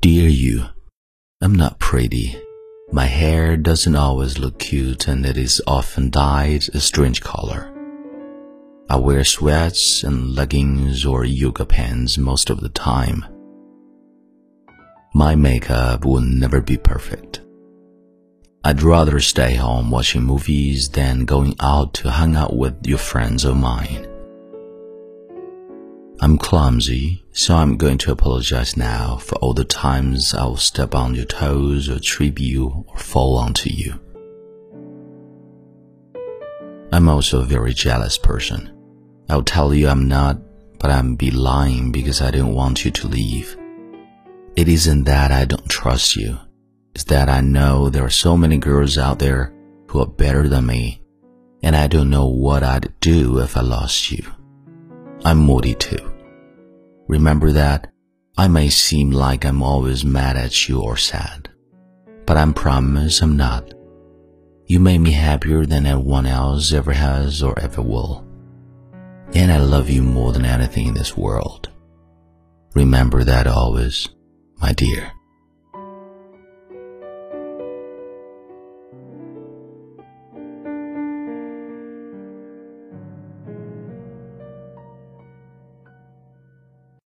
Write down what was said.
Dear you, I'm not pretty. My hair doesn't always look cute and it is often dyed a strange color. I wear sweats and leggings or yoga pants most of the time. My makeup will never be perfect. I'd rather stay home watching movies than going out to hang out with your friends of mine. I'm clumsy, so I'm going to apologize now for all the times I will step on your toes or trip you or fall onto you. I'm also a very jealous person. I'll tell you I'm not, but I'm be lying because I don't want you to leave. It isn't that I don't trust you. It's that I know there are so many girls out there who are better than me, and I don't know what I'd do if I lost you. I'm moody too. Remember that I may seem like I'm always mad at you or sad, but I promise I'm not. You made me happier than anyone else ever has or ever will. And I love you more than anything in this world. Remember that always, my dear.